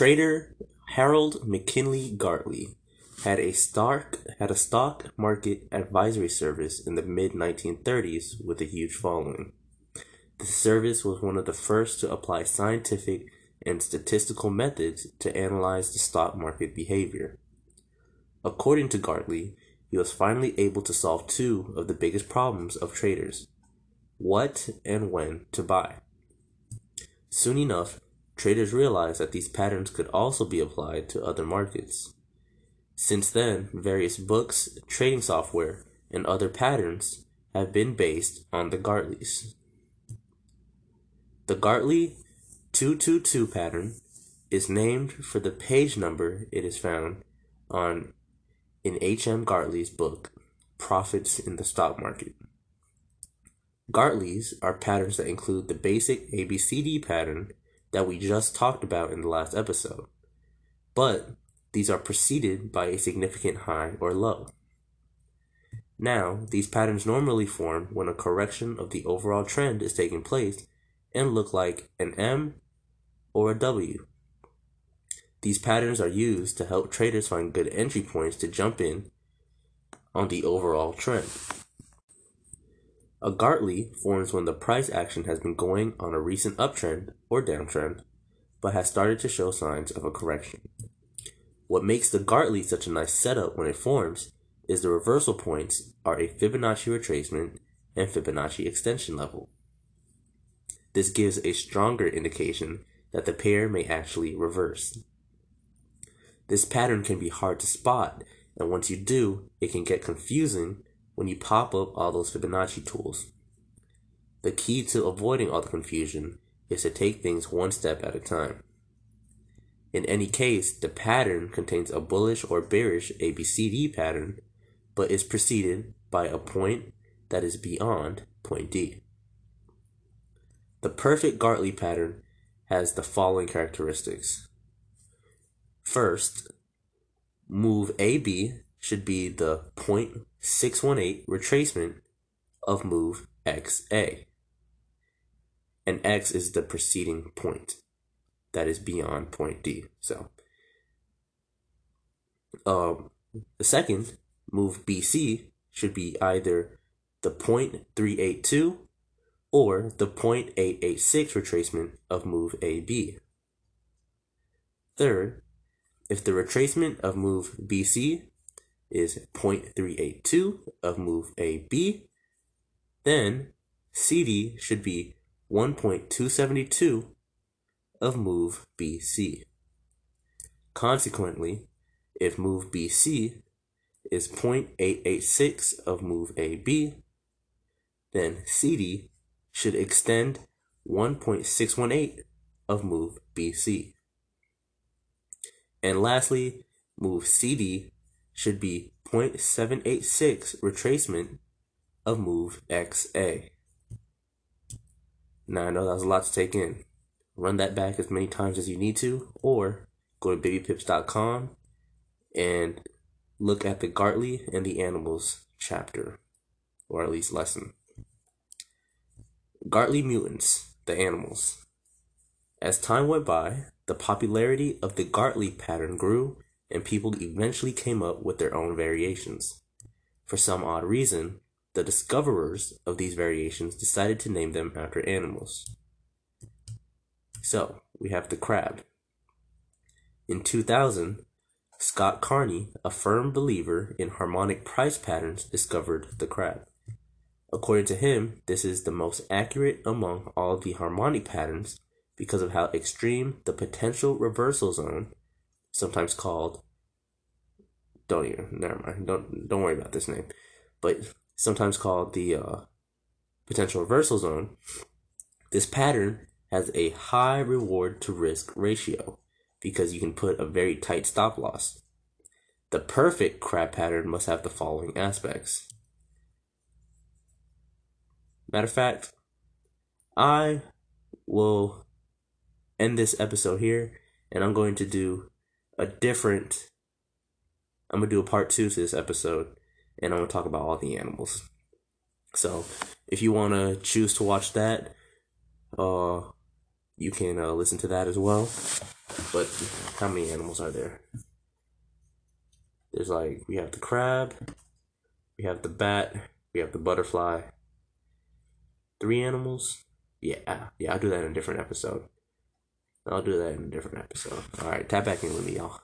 Trader Harold McKinley Gartley had a stock had a stock market advisory service in the mid 1930s with a huge following. The service was one of the first to apply scientific and statistical methods to analyze the stock market behavior. According to Gartley, he was finally able to solve two of the biggest problems of traders what and when to buy. Soon enough, traders realized that these patterns could also be applied to other markets. Since then, various books, trading software, and other patterns have been based on the Gartleys. The Gartley 222 pattern is named for the page number it is found on in H.M. Gartley's book, Profits in the Stock Market. Gartleys are patterns that include the basic ABCD pattern that we just talked about in the last episode, but these are preceded by a significant high or low. Now, these patterns normally form when a correction of the overall trend is taking place and look like an M or a W. These patterns are used to help traders find good entry points to jump in on the overall trend. A Gartley forms when the price action has been going on a recent uptrend or downtrend, but has started to show signs of a correction. What makes the Gartley such a nice setup when it forms is the reversal points are a Fibonacci retracement and Fibonacci extension level. This gives a stronger indication that the pair may actually reverse. This pattern can be hard to spot, and once you do, it can get confusing when you pop up all those Fibonacci tools. The key to avoiding all the confusion is to take things one step at a time. In any case, the pattern contains a bullish or bearish ABCD pattern, but is preceded by a point that is beyond point D. The perfect Gartley pattern has the following characteristics. First, move AB should be the 0.618 retracement of move XA. And X is the preceding point that is beyond point D. So, um, the second move BC should be either the 0.382 or the 0.886 retracement of move AB. Third, if the retracement of move BC is 0.382 of move AB, then CD should be 1.272 of move BC. Consequently, if move BC is 0.886 of move AB, then CD should extend 1.618 of move BC. And lastly, move CD should be 0.786 retracement of move XA. Now I know that was a lot to take in. Run that back as many times as you need to, or go to babypips.com and look at the Gartley and the Animals chapter, or at least lesson. Gartley mutants, the animals. As time went by, the popularity of the Gartley pattern grew, and people eventually came up with their own variations. For some odd reason, the discoverers of these variations decided to name them after animals. So, we have the crab. In 2000, Scott Carney, a firm believer in harmonic price patterns, discovered the crab. According to him, this is the most accurate among all the harmonic patterns because of how extreme the potential reversal zone, sometimes called don't even never mind don't don't worry about this name, but sometimes called the uh, potential reversal zone. This pattern has a high reward to risk ratio because you can put a very tight stop loss. The perfect crab pattern must have the following aspects. Matter of fact, I will end this episode here and I'm going to do a different. I'm gonna do a part two to this episode, and I'm gonna talk about all the animals. So, if you wanna choose to watch that, uh, you can uh, listen to that as well. But how many animals are there? There's like we have the crab, we have the bat, we have the butterfly. Three animals. Yeah, yeah, I'll do that in a different episode. I'll do that in a different episode. All right, tap back in with me, y'all.